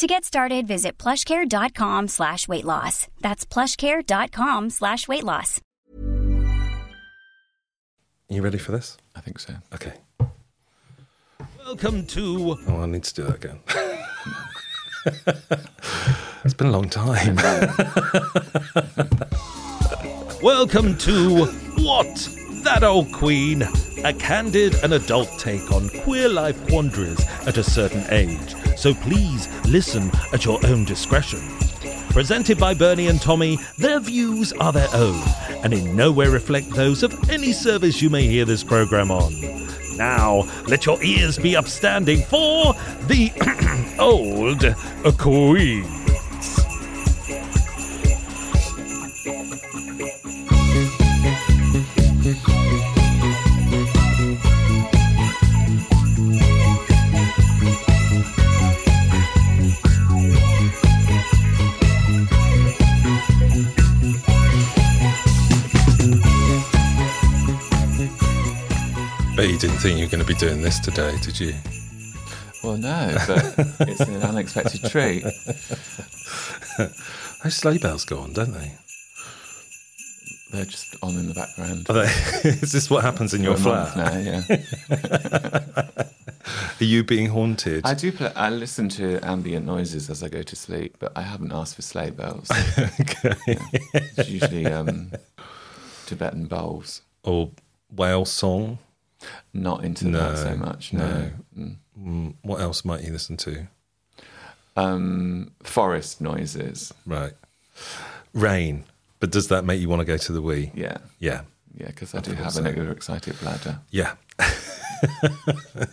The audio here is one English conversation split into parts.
To get started, visit plushcare.com slash weight loss. That's plushcare.com slash weight loss. You ready for this? I think so. Okay. Welcome to Oh, I need to do that again. it's been a long time. Welcome to What That Old Queen, a candid and adult take on queer life quandaries at a certain age. So please listen at your own discretion. Presented by Bernie and Tommy, their views are their own and in no way reflect those of any service you may hear this program on. Now, let your ears be upstanding for the old queen. Didn't think you were going to be doing this today, did you? Well, no, but it's an unexpected treat. Those sleigh bells go on, don't they? They're just on in the background. Are they? Is this what happens in your For a month flat? now, yeah. Are you being haunted? I do. Play, I listen to ambient noises as I go to sleep, but I haven't asked for sleigh bells. okay. It's usually um, Tibetan bowls. Or whale song? Not into No, that so much. No. Mm. Mm, what else might you listen to? Um, forest noises. Right. Rain. But does that make you want to go to the wee? Yeah. Yeah. Yeah, because I, do have so. an overexcited bladder. Yeah.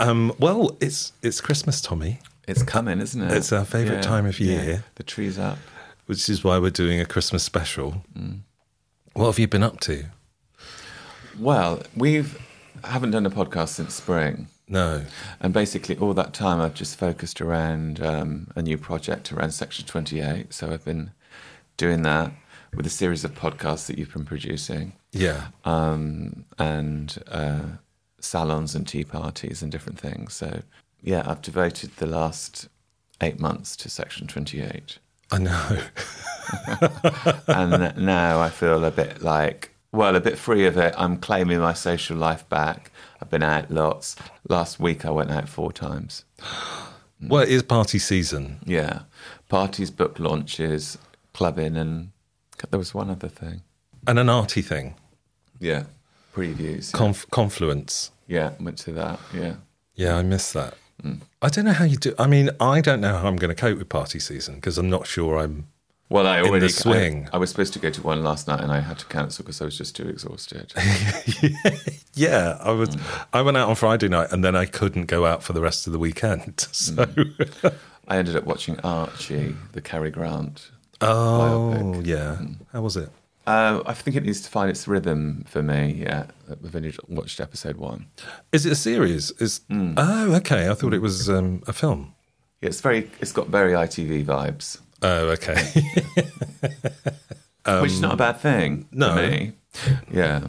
um, well, it's it's Christmas, Tommy, It's coming, isn't it? It's our favourite time of yeah. year. The tree's up. which is why we're doing a Christmas special. Mm. What have you been up to? Well, we've haven't done a podcast since spring. No. And basically, all that time I've just focused around um, a new project around Section 28. So I've been doing that with a series of podcasts that you've been producing Yeah. um, and uh, salons and tea parties and different things. So, yeah, I've devoted the last eight months to Section 28. I know. and now I feel a bit like, well, a bit free of it. I'm claiming my social life back. I've been out lots. Last week I went out four times. well, it is party season. Yeah. Parties, book launches, clubbing, and there was one other thing. And an arty thing. Yeah. Previews. Conf- confluence. yeah, went to that. Yeah. Yeah, I miss that. Mm. I don't know how you do. I mean, I don't know how I'm going to cope with party season because I'm not sure I'm. Well, I In the already swing. I, I was supposed to go to one last night, and I had to cancel because I was just too exhausted. Yeah, I was. I went out on Friday night and then I couldn't go out for the rest of the weekend. So, I ended up watching Archie, the Cary Grant. oh Biopic. yeah, how was it? Uh, I think it needs to find its rhythm for me. Yeah, we've only watched episode one. Is it a series? Is oh okay. I thought it was um, a film. Yeah, it's very. It's got very ITV vibes, Oh okay. which is not a bad thing. Um, no. for me. Yeah.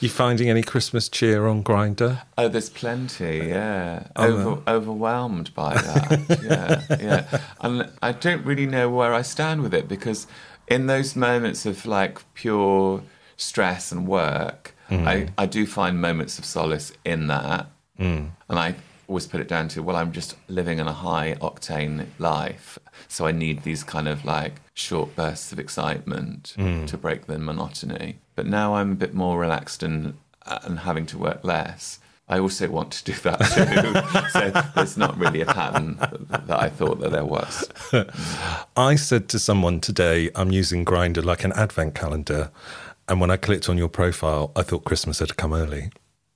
you finding any Christmas cheer on Grindr? Oh, there's plenty. Yeah, Oh, Over, overwhelmed by that. yeah, yeah. And I don't really know where I stand with it because in those moments of like pure stress and work, Mm. I, I do find moments of solace in that, Mm. and I always put it down to well, I'm just living in a high octane life. So I need these kind of like short bursts of excitement mm. to break the monotony. But now I'm a bit more relaxed and uh, and having to work less. I also want to do that too. so there's not really a pattern that, that I thought that there was. I said to someone today, I'm using Grindr like an advent calendar. And when I clicked on your profile, I thought Christmas had come early.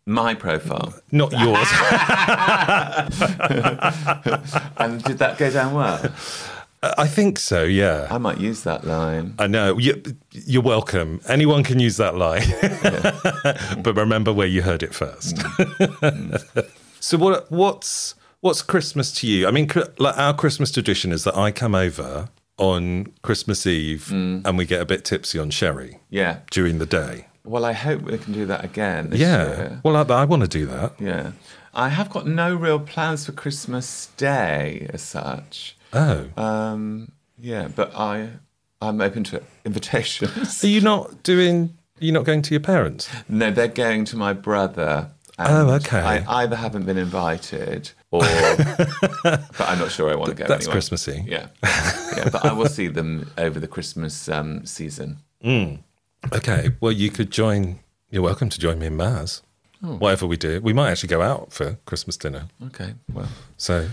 My profile. Not yours. And did that go down well? I think so, yeah. I might use that line. I know. You, you're welcome. Anyone can use that line. Mm-hmm. but remember where you heard it first. Mm-hmm. Mm-hmm. so what what's what's Christmas to you? I mean, like our Christmas tradition is that I come over on Christmas Eve mm. and we get a bit tipsy on sherry Yeah. during the day. Well, I hope we can do that again Yeah. year. Well, I, I want to do that. Yeah. I have got no real plans for Christmas Day as such. Oh. Um, yeah, but I I'm open to invitations. Are you not doing? You're not going to your parents? no, they're going to my brother. Oh, okay. I either haven't been invited or, but I'm not sure I want to go. That's anyway. Christmassy. Yeah, yeah, but I will see them over the Christmas um, season. Okay. Well, you could join. You're welcome to join me in Maz. Oh. Whatever we do, we might actually go out for Christmas dinner. Okay, well, So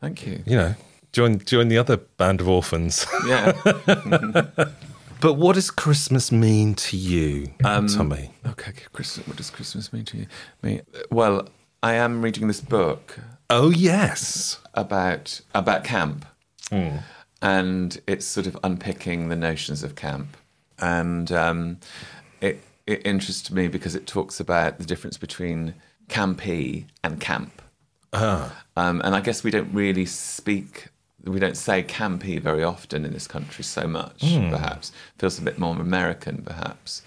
thank you. you know, join join the other band of orphans. Yeah. but what does Christmas mean to you, Um, Tommy? Okay, Christmas. What does Christmas mean to you? Me? Well, I am reading this book Oh yes. about about camp, and it's sort of unpicking the notions of camp, and um, it it interests me because it talks about the difference between campy and camp, um, and I guess we don't really speak. We don't say campy very often in this country so much. Perhaps feels a bit more American, perhaps.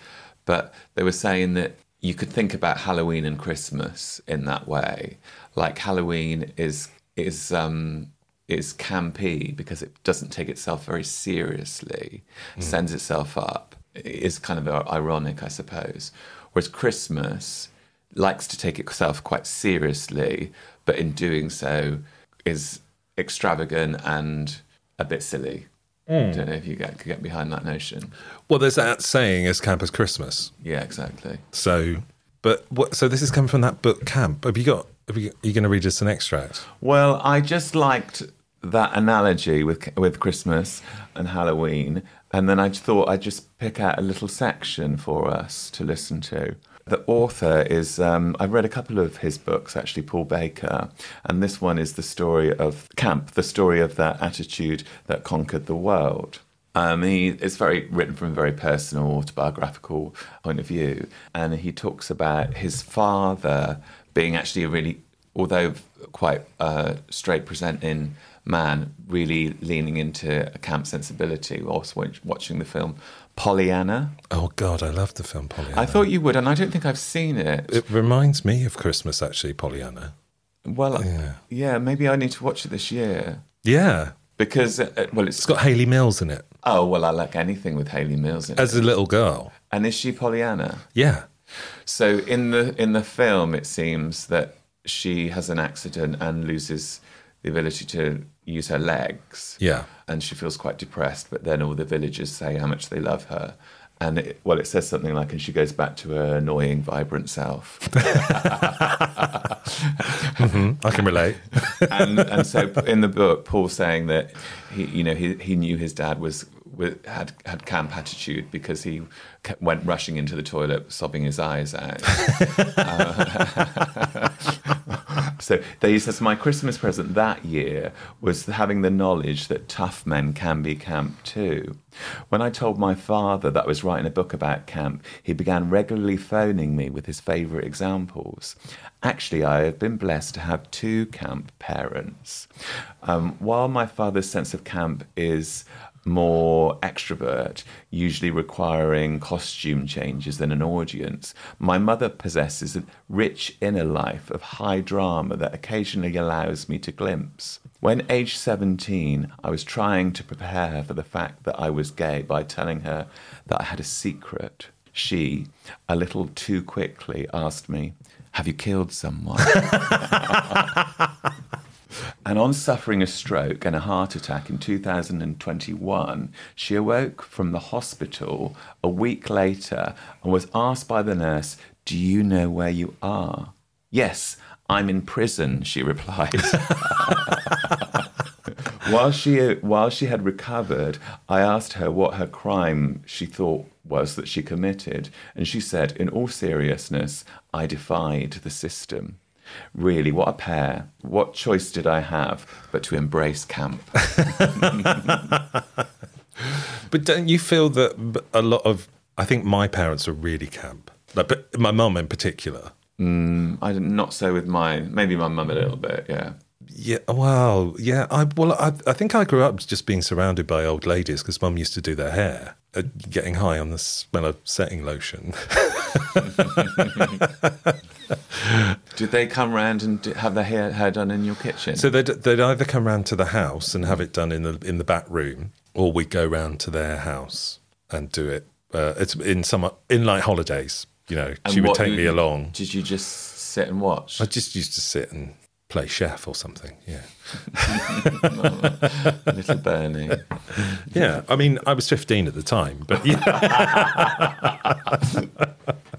But they were saying that you could think about Halloween and Christmas in that way. Like Halloween is is um, is campy because it doesn't take itself very seriously, sends itself up. Is kind of uh, ironic, I suppose. Whereas Christmas likes to take itself quite seriously, but in doing so is extravagant and a bit silly. I don't know if you get, could get behind that notion. Well, there's that saying as camp as Christmas. Yeah, exactly. So, but what? So this is coming from that book, Camp. Have you got? Have you, are you going to read us an extract? Well, I just liked that analogy with with Christmas and Halloween, and then I thought I'd just pick out a little section for us to listen to. The author is, um, I've read a couple of his books, actually, Paul Baker, and this one is the story of camp, the story of that attitude that conquered the world. Um, he, it's very written from a very personal, autobiographical point of view, and he talks about his father being actually a really, although quite uh, straight presenting man, really leaning into a camp sensibility. Whilst watching the film Pollyanna, Oh God, I love the film Pollyanna. I thought you would, and I don't think I've seen it. it reminds me of Christmas, actually, Pollyanna. well, Yeah. yeah. maybe I need to watch it this year Yeah, because, uh, well, it's it's got Hayley Mills in it oh well, I like anything with Hayley Mills in as it. a little girl. And is she Pollyanna? Yeah, So in the in the film, it seems that she has an accident and loses the ability to use her legs. yeah. and she feels quite depressed. But then all the villagers say how much they love her. And it, well, it says something like, and she goes back to her annoying, vibrant self. Mm-hmm. I can relate. and and so in the book, Paul's saying that he, you know, he he knew his dad was with, had had camp attitude because he kept, went rushing into the toilet, sobbing his eyes out. Uh, so he says, my Christmas present that year was having the knowledge that tough men can be camp too. When I told my father that I was writing a book about camp, he began regularly phoning me with his favourite examples. Actually, I have been blessed to have two camp parents. Um, while my father's sense of camp is more extrovert, usually requiring costume changes than an audience. My mother possesses a rich inner life of high drama that occasionally allows me to glimpse. When aged 17, I was trying to prepare her for the fact that I was gay by telling her that I had a secret. She, a little too quickly, asked me, Have you killed someone? And on suffering a stroke and a heart attack in 2021, she awoke from the hospital a week later and was asked by the nurse, Do you know where you are? Yes, I'm in prison, she replied. while she while she had recovered, I asked her what her crime she thought was that she committed, and she said, in all seriousness, I defied the system. Really, what a pair. What choice did I have but to embrace camp? But don't you feel that a lot of? I think my parents are really camp. Like, but my mum in particular. I did not so with my maybe my mum a little bit, yeah. Yeah, well, yeah. I well, I, I think I grew up just being surrounded by old ladies because mum used to do their hair, uh, getting high on the smell of setting lotion. Did they come round and have their hair, hair done in your kitchen? So they'd, they'd either come round to the house and have it done in the in the back room, or we'd go round to their house and do it. Uh, it's in summer, in like holidays. You know, And she would take you- me along. Did you just sit and watch? I just used to sit and play chef or something. Yeah, Little Bernie. yeah. I mean, I was fifteen at the time, but yeah,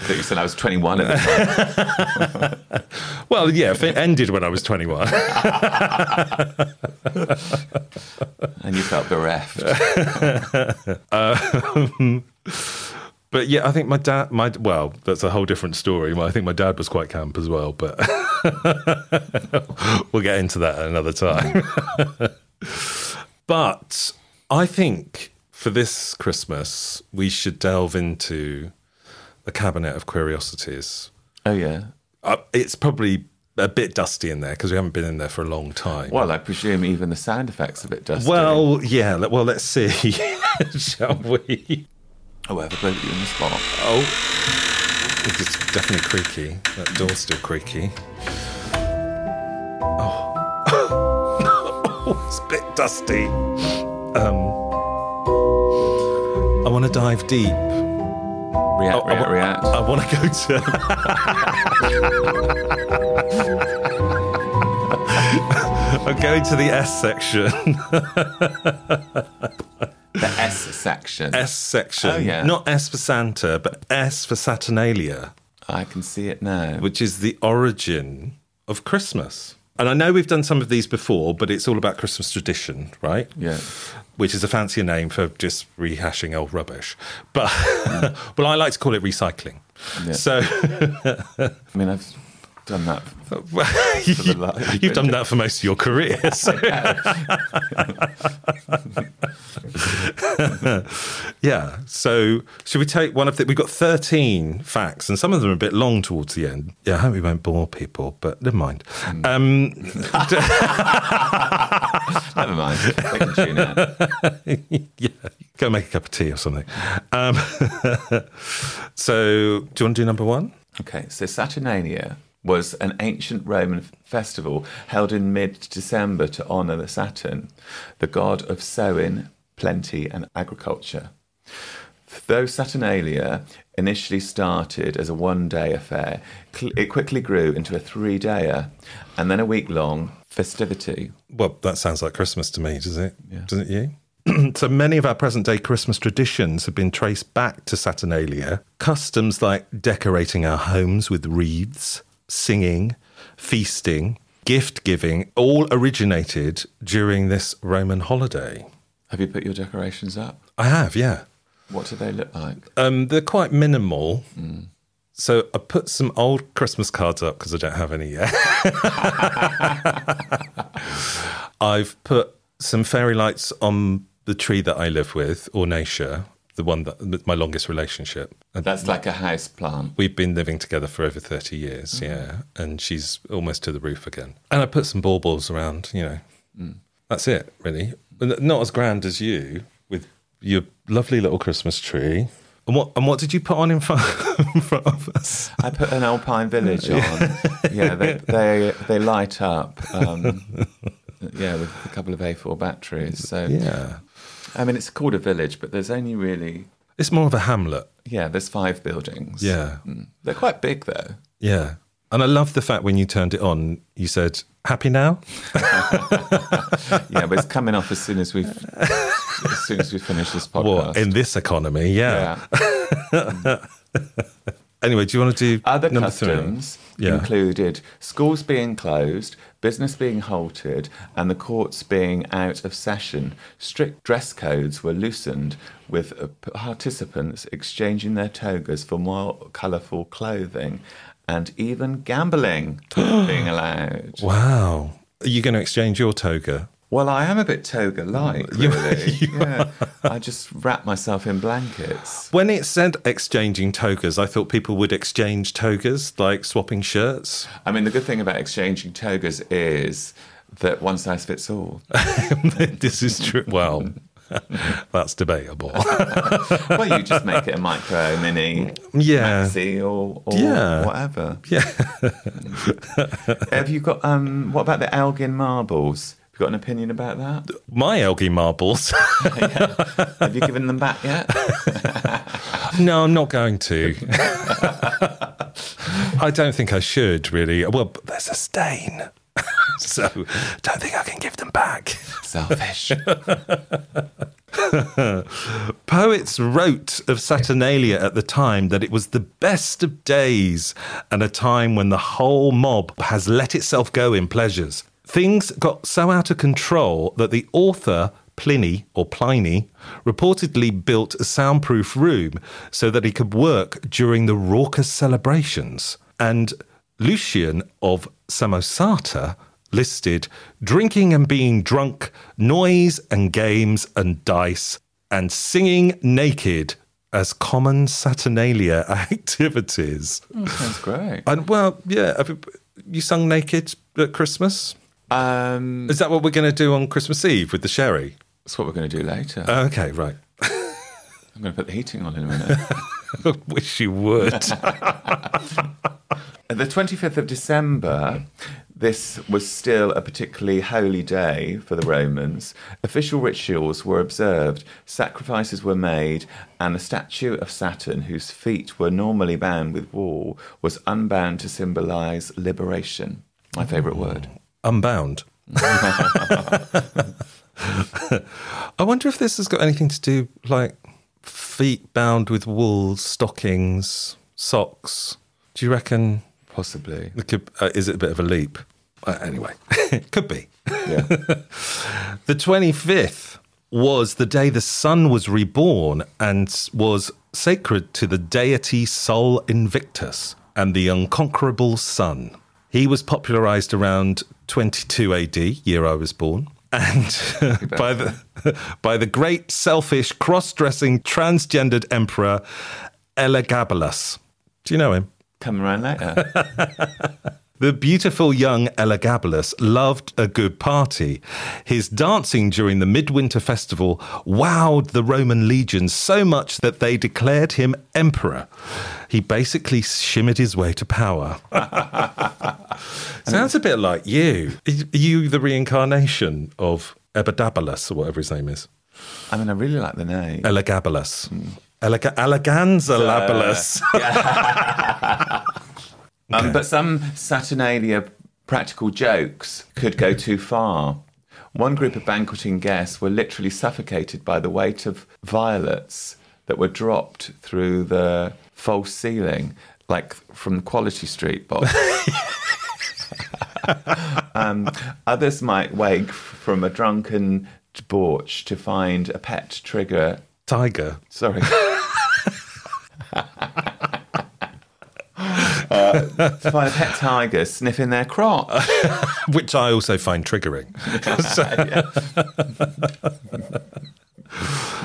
I think you said I was 21 at the time. well, yeah. If it ended when I was twenty-one, and you felt bereft. Um, but yeah, I think my dad. My well, that's a whole different story. I think my dad was quite camp as well, but we'll get into that another time. but I think for this Christmas we should delve into the cabinet of curiosities. Oh, yeah. Uh, it's probably a bit dusty in there because we haven't been in there for a long time. Well, I presume even the sound effects are a bit dusty. Well, yeah. Well, let's see, shall we? oh, ever put you in the spot? Oh, it's definitely creaky. That door's still creaky. Oh, it's a bit dusty. Um, I want to dive deep. React, Oh, I react, wa- react. I want to go to. I'm going to the S section. the S section. S section. Oh, yeah. Not S for Santa, but S for Saturnalia. I can see it now. which is the origin of Christmas. And I know we've done some of these before, but it's all about Christmas tradition, right? Yeah. Which is a fancier name for just rehashing old rubbish. But well, I like to call it recycling. Yeah. So I mean, I've done that. you, the life. have done that for most of your career. So. yeah. So should we take one of the? We've got thirteen facts, and some of them are a bit long towards the end. Yeah, I hope we won't bore people, but never mind. Um, Never mind. They can tune in. yeah, go make a cup of tea or something. Um, so, do you want to do number one? Okay, so Saturnalia was an ancient Roman festival held in mid December to honour the Saturn, the god of sowing, plenty, and agriculture. Though Saturnalia initially started as a one day affair, it quickly grew into a three dayer and then a week long festivity. Well, that sounds like Christmas to me, does it? Yeah. Doesn't it you? so many of our present day Christmas traditions have been traced back to Saturnalia. Customs like decorating our homes with wreaths, singing, feasting, gift giving all originated during this Roman holiday. Have you put your decorations up? I have, yeah. What do they look like? Um, they're quite minimal. Mm. So I put some old Christmas cards up because I don't have any yet. I've put some fairy lights on the tree that I live with, Ornacia, the one that my longest relationship. And That's like a house plant. We've been living together for over 30 years, mm. yeah. And she's almost to the roof again. And I put some baubles around, you know. Mm. That's it, really. Not as grand as you with your lovely little Christmas tree. And what and what did you put on in front, in front of us? I put an Alpine Village on. yeah, they they they light up. Um, yeah, with a couple of A4 batteries. So Yeah. I mean, it's called a village, but there's only really It's more of a hamlet. yeah. There's five buildings. Yeah. Mm. they're quite big though. Yeah. And I love the fact when you turned it on, you said, "Happy now." Yeah, but it's coming off as soon as we've as soon as we finish this podcast. Well, in this economy, yeah. yeah. Anyway, do you want to do Other number three? customs Yeah. included schools being closed, business being halted, and the courts being out of session. Strict dress codes were loosened, with uh, participants exchanging their togas for more colourful clothing, and even gambling being allowed. Wow. Are you going to exchange your toga? Well, I am a bit toga-like, really. yeah, I just wrap myself in blankets. When it said exchanging togas, I thought people would exchange togas, like swapping shirts. I mean, the good thing about exchanging togas is that one size fits all. this is true. Well, that's debatable. well, you just make it a micro, mini, Yeah. maxi, or, or Yeah. whatever. Yeah. Have you got? Um, what about the Elgin marbles? Have you got an opinion about that? My Elgin marbles. Have you given them back yet? no, I'm not going to. I don't think I should, really. Well, there's a stain. so, don't think I can give them back. Selfish. Poets wrote of Saturnalia at the time that it was the best of days and a time when the whole mob has let itself go in pleasures. Things got so out of control that the author, Pliny or Pliny, reportedly built a soundproof room so that he could work during the raucous celebrations. And Lucian of Samosata listed drinking and being drunk, noise and games and dice, and singing naked as common Saturnalia activities. Sounds great. And well, yeah, you, sung naked at Christmas? Um, Is that what we're going to do on Christmas Eve with the sherry? that's what we're going to do later. Okay, right. I'm going to put the heating on in a minute. Wish you would. the 25th of December, this was still a particularly holy day for the Romans. Official rituals were observed, sacrifices were made, and a statue of Saturn, whose feet were normally bound with wool, was unbound to symbolize liberation. My favourite word. Unbound. I wonder if this has got anything to do, like feet bound with wool, stockings, socks. Do you reckon? Possibly. It could, uh, is it a bit of a leap? Uh, anyway, could be. Yeah. The 25th was the day the sun was reborn and was sacred to the deity Sol Invictus and the unconquerable sun. He was popularized around 22 AD, year I was born, and by the by the great selfish cross-dressing transgendered emperor Elagabalus. Do you know him? Come around later. The beautiful young Elagabalus loved a good party. His dancing during the midwinter festival wowed the Roman legions so much that they declared him emperor. He basically shimmered his way to power. Sounds a bit like you. Are you the reincarnation of Ebadabalus, or whatever his name is? I mean, I really like the name. Elagabalus. Hmm. Elega- Eleganzalabalus. Uh, Um, but some Saturnalia practical jokes could go too far. One group of banqueting guests were literally suffocated by the weight of violets that were dropped through the false ceiling, like from Quality Street box. um, others might wake from a drunken debauch to find a pet trigger. Tiger. Sorry. Uh, to find a pet tiger sniffing their crotch. Which I also find triggering.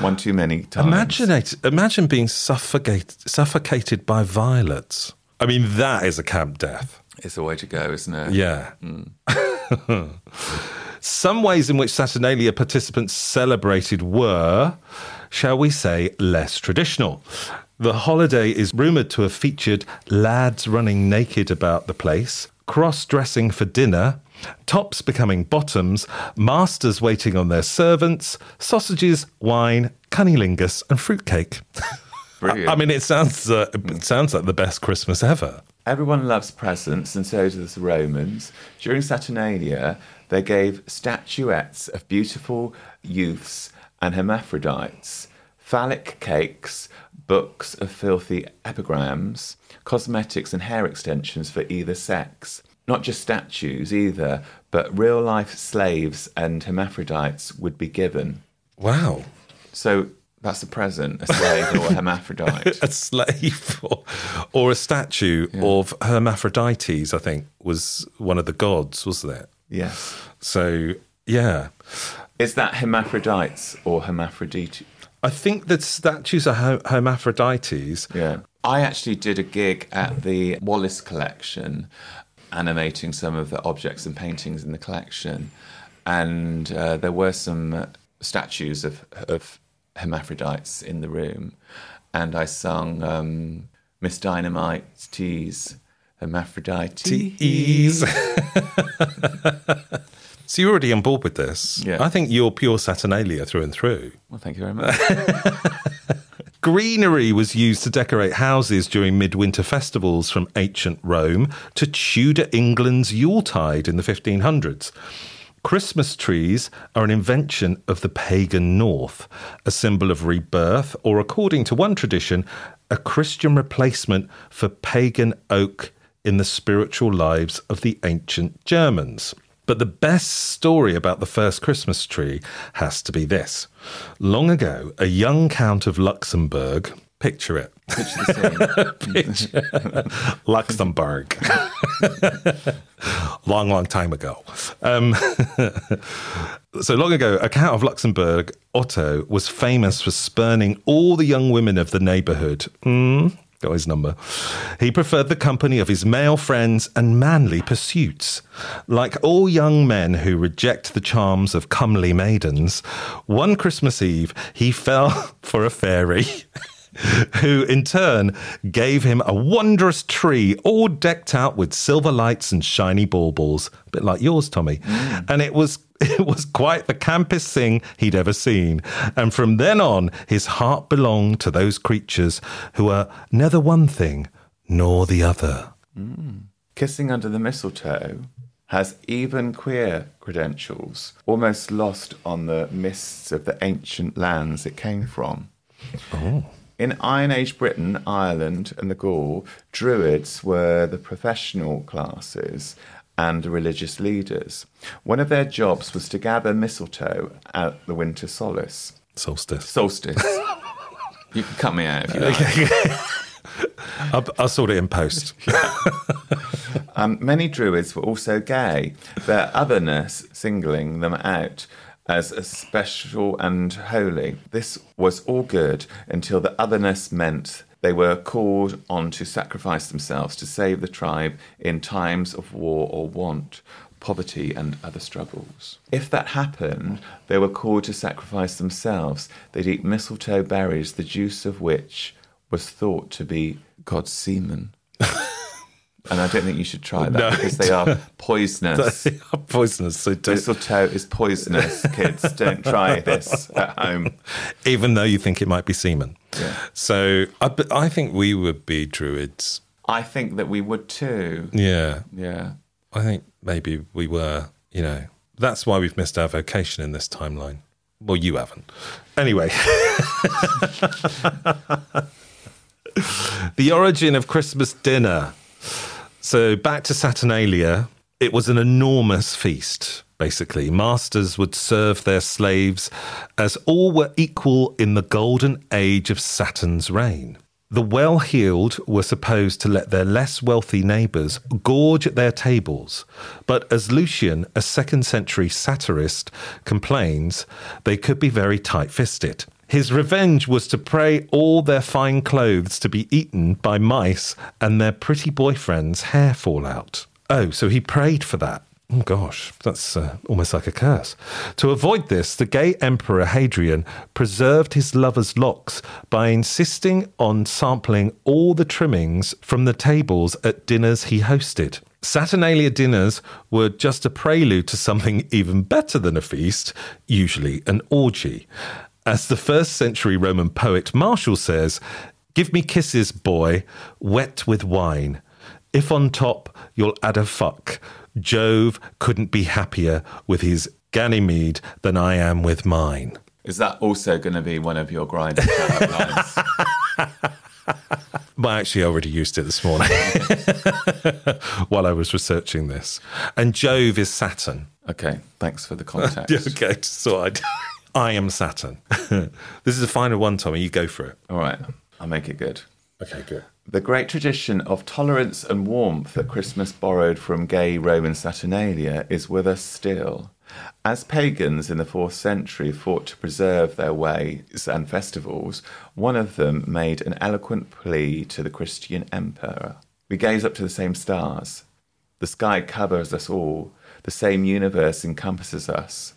One too many times. Imagine it, imagine being suffocated suffocated by violets. I mean, that is a camp death. It's the way to go, isn't it? Yeah. Some ways in which Saturnalia participants celebrated were, shall we say, less traditional. The holiday is rumoured to have featured lads running naked about the place, cross dressing for dinner, tops becoming bottoms, masters waiting on their servants, sausages, wine, cunnilingus, and fruitcake. Brilliant. I mean, it sounds uh, it sounds like the best Christmas ever. Everyone loves presents, and so do the Romans. During Saturnalia, they gave statuettes of beautiful youths and hermaphrodites, phallic cakes, books of filthy epigrams, cosmetics, and hair extensions for either sex. Not just statues either, but real life slaves and hermaphrodites would be given. Wow. So that's a present, a slave or a hermaphrodite. A slave or, or a statue of Hermaphrodites, I think, was one of the gods, wasn't it? Yes. So, yeah. Is that hermaphrodites or hermaphrodite? I think the statues are Her- Hermaphrodites. Yeah. I actually did a gig at the Wallace collection, animating some of the objects and paintings in the collection. And uh, there were some statues of, of hermaphrodites in the room. And I sung um, Miss Dynamite's Tease, Hermaphrodite. Tease. so you're already on board with this. Yeah. I think you're pure Saturnalia through and through. Well, thank you very much. Greenery was used to decorate houses during midwinter festivals from ancient Rome to Tudor England's Yuletide in the 1500s. Christmas trees are an invention of the pagan North, a symbol of rebirth, or according to one tradition, a Christian replacement for pagan oak in the spiritual lives of the ancient Germans. But the best story about the first Christmas tree has to be this. Long ago, a young count of Luxembourg, picture it, Picture. Luxembourg. long, long time ago. Um, so long ago, a Count of Luxembourg, Otto, was famous for spurning all the young women of the neighbourhood. Mm, got his number. He preferred the company of his male friends and manly pursuits. Like all young men who reject the charms of comely maidens, one Christmas Eve he fell for a fairy. who in turn gave him a wondrous tree all decked out with silver lights and shiny baubles, a bit like yours, Tommy. Mm. And it was it was quite the campest thing he'd ever seen. And from then on, his heart belonged to those creatures who are neither one thing nor the other. Mm. Kissing Under the Mistletoe has even queer credentials, almost lost on the mists of the ancient lands it came from. Oh. In Iron Age Britain, Ireland, and the Gaul, Druids were the professional classes and religious leaders. One of their jobs was to gather mistletoe at the winter solace. Solstice. Solstice. you can cut me out if you like. I'll, I'll sort it in post. Um, many Druids were also gay, their otherness singling them out as a special and holy. This was all good until the otherness meant they were called on to sacrifice themselves to save the tribe in times of war or want, poverty, and other struggles. If that happened, they were called to sacrifice themselves. They'd eat mistletoe berries, the juice of which was thought to be God's semen. And I don't think you should try that No, because they are poisonous. They are poisonous. So Mistletoe is poisonous, kids. Don't try this at home. even though you think it might be semen. Yeah. So I, I think we would be druids. I think that we would too. Yeah. Yeah. I think maybe we were, you know, that's why we've missed our vocation in this timeline. Well, you haven't. Anyway. the origin of Christmas dinner. So back to Saturnalia. It was an enormous feast, basically. Masters would serve their slaves as all were equal in the golden age of Saturn's reign. The well heeled were supposed to let their less wealthy neighbours gorge at their tables, but as Lucian, a second century satirist, complains, they could be very tight fisted. His revenge was to pray all their fine clothes to be eaten by mice and their pretty boyfriend's hair fall out. Oh, so he prayed for that. Oh gosh, that's uh, almost like a curse. To avoid this, the gay emperor Hadrian preserved his lover's locks by insisting on sampling all the trimmings from the tables at dinners he hosted. Saturnalia dinners were just a prelude to something even better than a feast, usually an orgy. As the first century Roman poet Martial says, Give me kisses, boy, wet with wine. If on top you'll add a fuck, Jove couldn't be happier with his Ganymede than I am with mine. Is that also going to be one of your grinding lines? Well, actually, I already used it this morning while I was researching this. And Jove is Saturn. Okay, thanks for the context. okay, so I, I am Saturn. this is the final one, Tommy. You go for it. All right, I'll make it good. Okay, good. The great tradition of tolerance and warmth that Christmas borrowed from gay Roman Saturnalia is with us still. As pagans in the fourth century fought to preserve their ways and festivals, one of them made an eloquent plea to the Christian emperor. We gaze up to the same stars. The sky covers us all. The same universe encompasses us.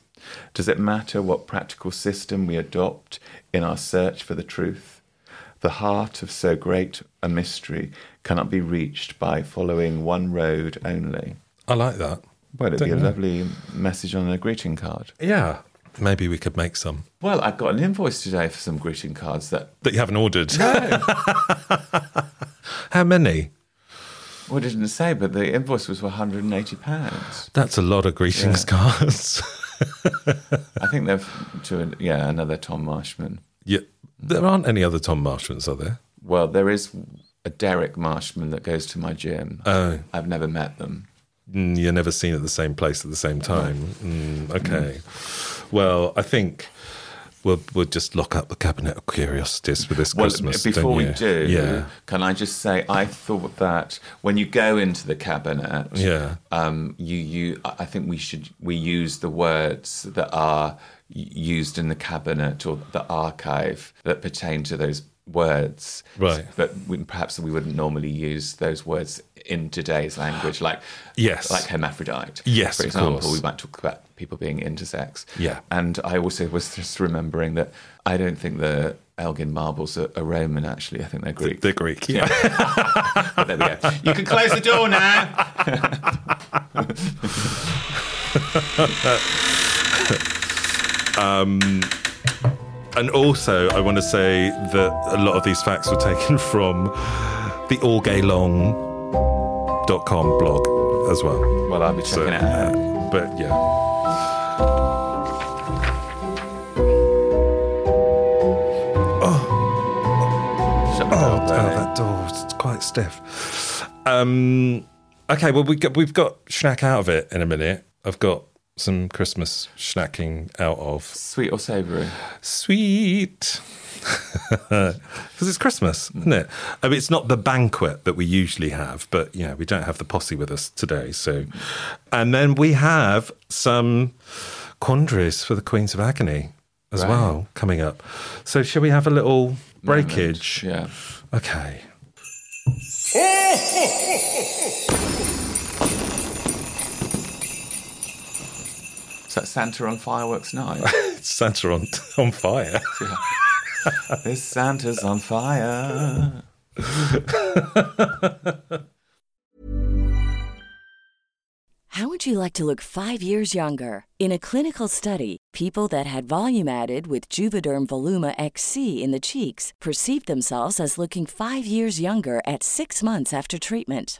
Does it matter what practical system we adopt in our search for the truth? The heart of so great a mystery cannot be reached by following one road only. I like that. Well, it'd be a know. lovely message on a greeting card. Yeah. Maybe we could make some Well, I've got an invoice today for some greeting cards that. that you haven't ordered. No. How many? Well, it didn't say, but the invoice was for £180. That's a lot of greetings cards. I think they've to, a, yeah, another Tom Marshman. yeah, there aren't any other Tom Marshmans, are there? Well, there is a Derek Marshman that goes to my gym. Oh. I've never met them. Mm, you're never seen at the same place at the same time. Mm, okay. Well, I think we'll we'll just lock up the cabinet of curiosities for this Well, Christmas. before we do, yeah, can I just say I thought that when you go into the cabinet, Yeah. um, you you I think we should we use the words that are used in the cabinet or the archive that pertain to those words, Right. But we, perhaps we wouldn't normally use those words in today's language, like Yes. like hermaphrodite. Yes, for example, we might talk about people being intersex. Yeah. And I also was just remembering that I don't think the Elgin marbles are, are Roman, actually. I think they're Greek. They're Greek. Yeah. But there we go. You can close the door now. And also, I want to say that a lot of these facts were taken from the allgaylong.com blog as well. Well, I'll be checking So, it out. uh, but yeah. Shut the Oh, oh, that door is quite stiff. Um, okay, well, we got, we've got schnack out of it in a minute. I've got some Christmas snacking out of. Sweet or savoury? Sweet. Because it's Christmas, mm. isn't it? I mean, it's not the banquet that we usually have, but you know, we don't have the posse with us today. So, mm. and then we have some quandaries for the Queens of Agony as Right. well coming up. So, shall we have a little breakage? Yeah. Okay. Is that Santa on fireworks night? Santa on, on fire. this Santa's on fire. How would you like to look five years younger? In a clinical study, people that had volume added with Juvederm Voluma XC in the cheeks perceived themselves as looking five years younger at six months after treatment.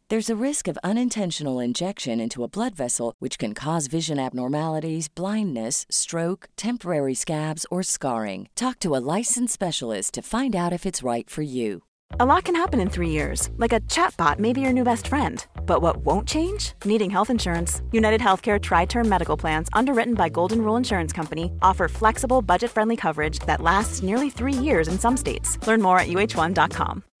There's a risk of unintentional injection into a blood vessel, which can cause vision abnormalities, blindness, stroke, temporary scabs, or scarring. Talk to a licensed specialist to find out if it's right for you. A lot can happen in three years, like a chatbot may be your new best friend. But what won't change? Needing health insurance. United Healthcare Tri Term Medical Plans, underwritten by Golden Rule Insurance Company, offer flexible, budget friendly coverage that lasts nearly three years in some states. Learn more at uh1.com.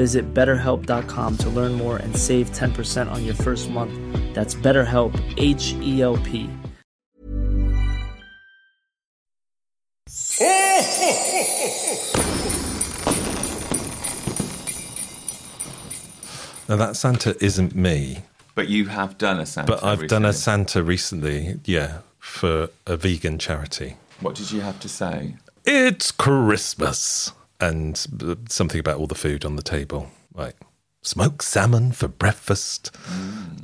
Visit betterhelp.com to learn more and save 10% on your first month. That's BetterHelp, H E L P. Now that Santa isn't me, But you have done a Santa. but I've done a. Santa recently, yeah, for a vegan charity. What did you have to say? It's Christmas. And something about all the food on the table. Like smoked salmon for breakfast,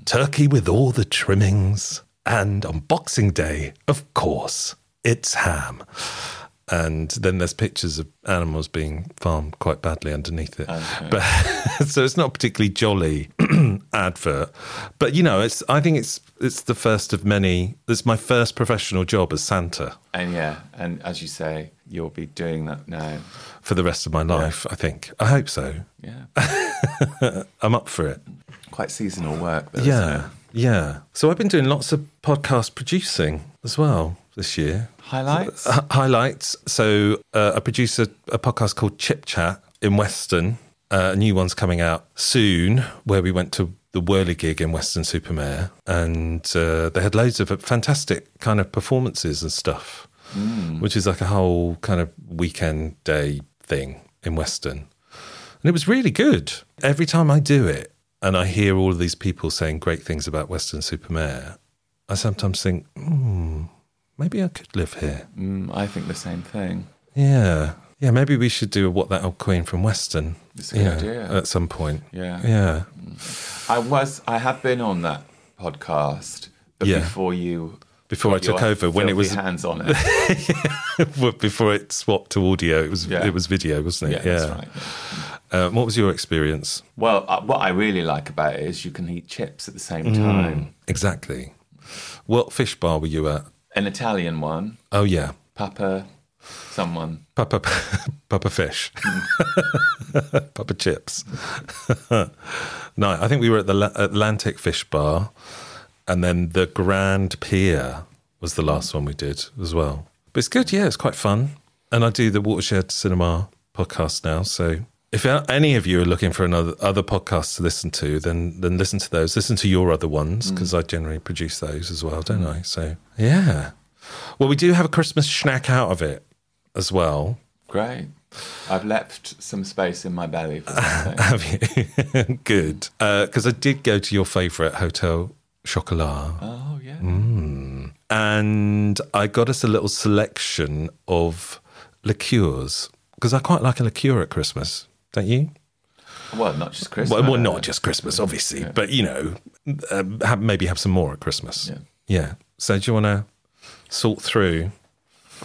turkey with all the trimmings, and on Boxing Day, of course, it's ham. And then there's pictures of animals being farmed quite badly underneath it. But so it's not a particularly jolly advert. But you know, it's I think it's it's the first of many. It's my first professional job as Santa And yeah, and as you say, you'll be doing that now. For the rest of my life. I think. I hope so. Yeah. I'm up for it. Quite seasonal work, though. Yeah, yeah. So I've been doing lots of podcast producing as well this year. Highlights? H- highlights. So uh, I produce a, a podcast called Chip Chat in Weston. Uh, a new one's coming out soon, where we went to the Whirly gig in Weston-super-Mare, and uh, they had loads of fantastic kind of performances and stuff, which is like a whole kind of weekend day thing in Weston. And it was really good. Every time I do it and I hear all of these people saying great things about Weston-super-Mare, I sometimes think, hmm, maybe I could live here. Mm, I think the same thing. Yeah. Yeah, maybe we should do a What That Old Queen from Weston. It's a good idea. At some point. Yeah. Yeah. I was, I have been on that podcast, but Yeah. before you. Before I took over, when it was hands on it. Before it swapped to audio, it was Yeah. it was video, wasn't yeah, it? that's right. yeah. Uh, what was your experience? Well, uh, what I really like about it is you can eat chips at the same Mm. time. Exactly. What fish bar were you at? An Italian one, Oh yeah, Papa, someone. Papa Papa Fish, Papa Chips. no, I think we were at the La- Atlantic Fish Bar, and then the Grand Pier was the last one we did as well. But it's good, yeah, it's quite fun. And I do the Watershed Cinema podcast now, so if any of you are looking for another other podcasts to listen to, then then listen to those. Listen to your other ones mm. because I generally produce those as well, don't I? So yeah. Well, we do have a Christmas snack out of it as well. Great. I've left some space in my belly. Have you? Good. Uh, because I did go to your favourite Hotel Chocolat. oh, yeah. Mm. And I got us a little selection of liqueurs. Because I quite like a liqueur at Christmas, don't you? Well, not just Christmas. Well, well not just Christmas, obviously, but you know, uh, have, maybe have some more at Christmas. Yeah. Yeah. So do you want to sort through?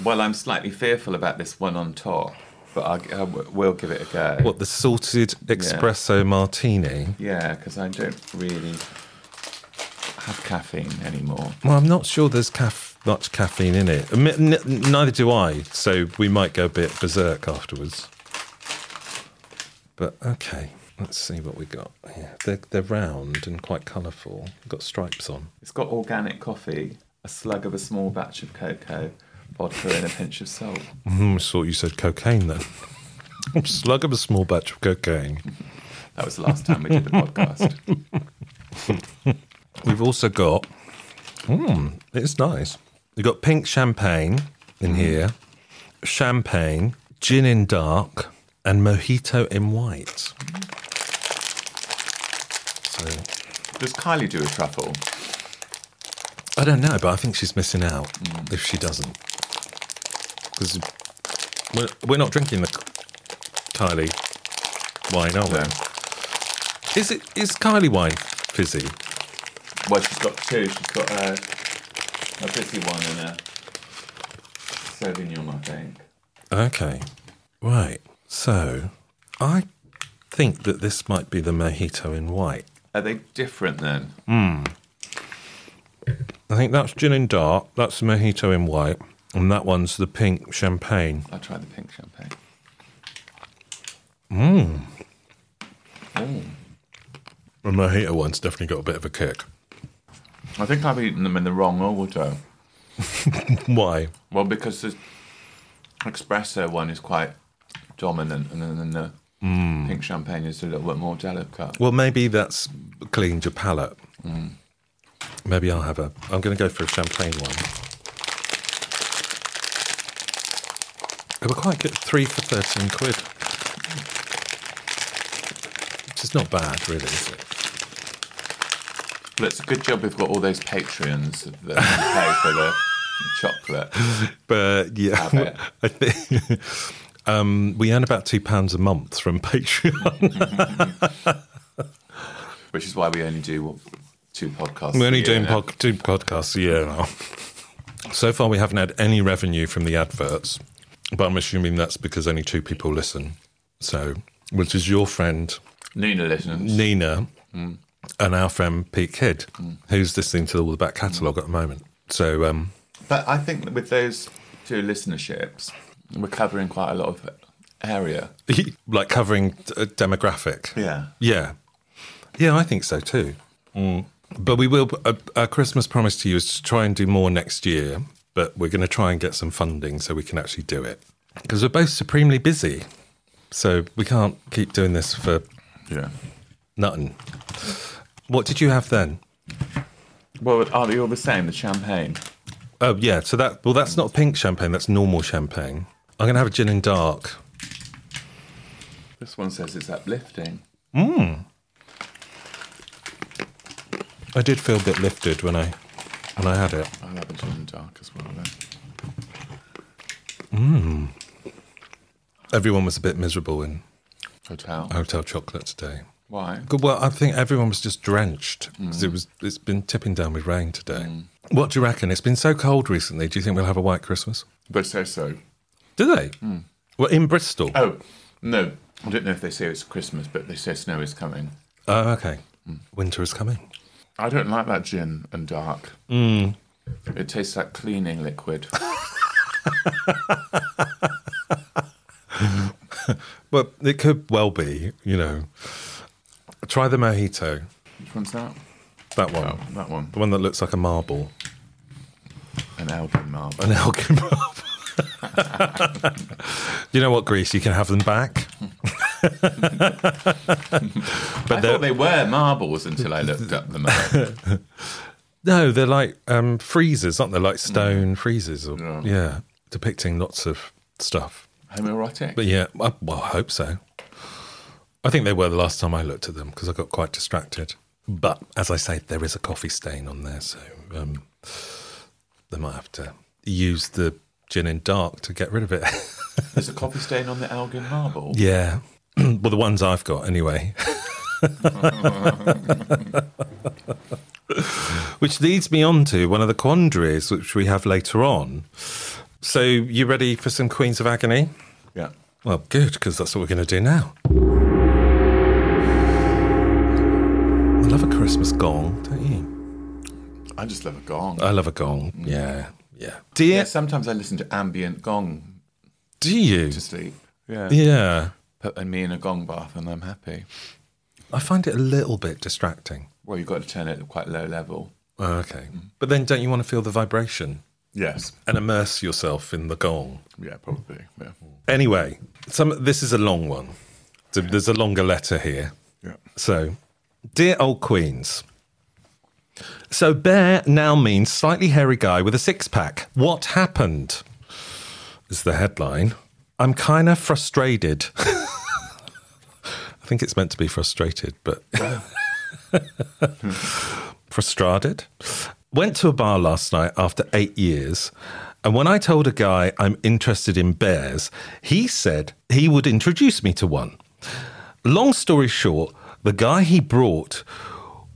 Well, I'm slightly fearful about this one on top, but I, I will give it a go. What, the salted espresso martini? Yeah, because I don't really have caffeine anymore. Well, I'm not sure there's caf- much caffeine in it. N- n- neither do I. So we might go a bit berserk afterwards. But okay, let's see what we got. here. they're, they're round and quite colourful. Got stripes on. It's got organic coffee, a slug of a small batch of cocoa, vodka, and a pinch of salt. Mm, I thought you said cocaine then. Slug of a small batch of cocaine. That was the last time we did the podcast. We've also got. Mm, it's nice. We've got pink champagne in here, champagne, gin in dark, and mojito in white. So Does Kylie do a truffle? I don't know, but I think she's missing out if she doesn't. Because we're, we're not drinking the Kylie wine, are we? No. Is it is Kylie wine fizzy? Well, she's got two. She's got a, a fizzy one and a Sauvignon, I think. Okay. Right. So I think that this might be the mojito in white. Are they different then? Hmm. I think that's gin and dark, that's the mojito in white, and that one's the pink champagne. I'll try the pink champagne. Mmm. Mm. The mojito one's definitely got a bit of a kick. I think I've eaten them in the wrong order. Why? Well, because the espresso one is quite dominant, and then the hmm. pink champagne is a little bit more delicate. Well, maybe that's cleaned your palate. Hmm. Maybe I'll have a. I'm going to go for a champagne one. They were quite good. Three for 13 quid. Which is not bad, really, is it? But it's a good job we've got all those Patreons that pay for the chocolate. But yeah. I think um, we earn about £2 a month from Patreon. Which is why we only do two podcasts. We're only doing pod- two podcasts a year now. So far, we haven't had any revenue from the adverts, but I'm assuming that's because only two people listen. So, which is your friend Nina listens. Nina Mm. And our friend Pete Kidd, who's listening to all the back catalogue at the moment. So, um, But I think with those two listenerships, we're covering quite a lot of area. like covering a demographic. Yeah. Yeah. Yeah, I think so too. Mm. But we will, a, our Christmas promise to you is to try and do more next year, but we're going to try and get some funding so we can actually do it. Because we're both supremely busy. So we can't keep doing this for Yeah. Nothing. What did you have then? Well, are they all the same? The champagne. Oh, yeah. So that, well, that's not pink champagne, that's normal champagne. I'm going to have a gin and dark. This one says it's uplifting. Mmm. I did feel a bit lifted when I when I had it. I'll have a gin and dark as well then. Mmm. Everyone was a bit miserable in Hotel. Hotel Chocolat today. Why? Good. Well, I think everyone was just drenched because it mm. was. It's been tipping down with rain today. Mm. What do you reckon? It's been so cold recently. Do you think we'll have a white Christmas? But so so. Do they? Mm. Well, in Bristol. Oh, no. I don't know if they say it's Christmas, but they say snow is coming. Oh, okay. Winter is coming. I don't like that gin and dark. It tastes like cleaning liquid. Well, it could well be. You know. Try the mojito. Which one's that? That one. Oh, that one. The one that looks like a marble. An Elgin marble. An Elgin marble. you know what, Greece? You can have them back. I they're- thought they were marbles until I looked up them. up. No, they're like um, friezes, aren't they? Like stone friezes. Or, Yeah. yeah, depicting lots of stuff. Homoerotic. But yeah, I, well, I hope so. I think they were the last time I looked at them because I got quite distracted. But as I say, there is a coffee stain on there, so um, they might have to use the gin in dark to get rid of it. There's a coffee stain on the Elgin marble. yeah. well, the ones I've got anyway. which leads me on to one of the quandaries which we have later on. So, you ready for some Queens of Agony? Yeah. Well, good, because that's what we're going to do now. Love a Christmas gong, don't you? I just love a gong. I love a gong. Mm. Yeah, yeah. Do you? yeah, sometimes I listen to ambient gong Do you? to sleep. Yeah. Yeah. Put me in a gong bath and I'm happy. I find it a little bit distracting. Well, you've got to turn it at quite low level. Oh, okay. Mm. But then don't you want to feel the vibration Yes. and immerse yourself in the gong? Yeah, probably. Yeah. Anyway, some this is a long one. So There's a longer letter here. Yeah. So, dear old queens. So, bear now means slightly hairy guy with a six pack. What happened? Is the headline. I'm kind of frustrated. I think it's meant to be frustrated, but. frustrated. Went to a bar last night after eight years. And when I told a guy I'm interested in bears, he said he would introduce me to one. Long story short, the guy he brought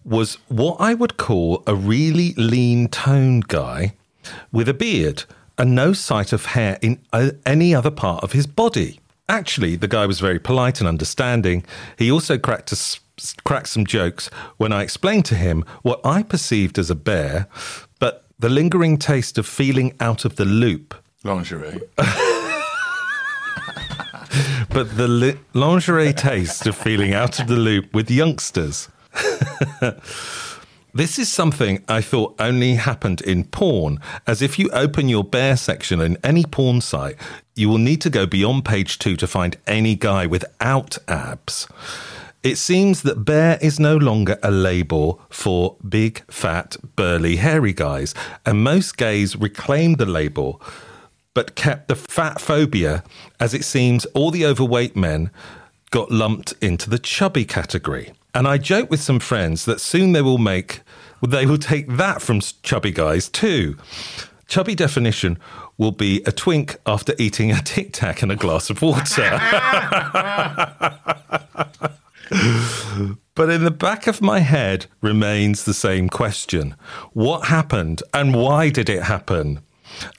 was what I would call a really lean toned guy with a beard and no sight of hair in uh, any other part of his body. Actually, the guy was very polite and understanding. He also cracked, a cracked some jokes when I explained to him what I perceived as a bear, but the lingering taste of feeling out of the loop Lingerie. but the li- lingerie taste of feeling out of the loop with youngsters. this is something I thought only happened in porn, as if you open your bear section in any porn site, you will need to go beyond page two to find any guy without abs. It seems that bear is no longer a label for big, fat, burly, hairy guys, and most gays reclaim the label but kept the fat phobia, as it seems all the overweight men got lumped into the chubby category. And I joke with some friends that soon they will make, they will take that from chubby guys too. Chubby definition will be a twink after eating a tic tac and a glass of water. but in the back of my head remains the same question What happened and why did it happen?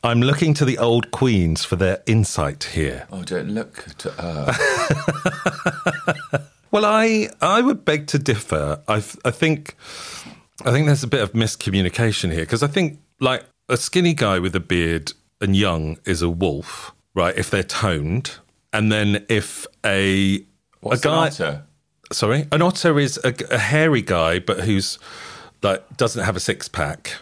I'm looking to the old queens for their insight here. Oh, don't look to her. Well, I I would beg to differ. I I think I think there's a bit of miscommunication here because I think like a skinny guy with a beard and young is a wolf, right? If they're toned, and then if a What's a guy, an otter? sorry, an otter is a, a hairy guy, but who's like doesn't have a six pack,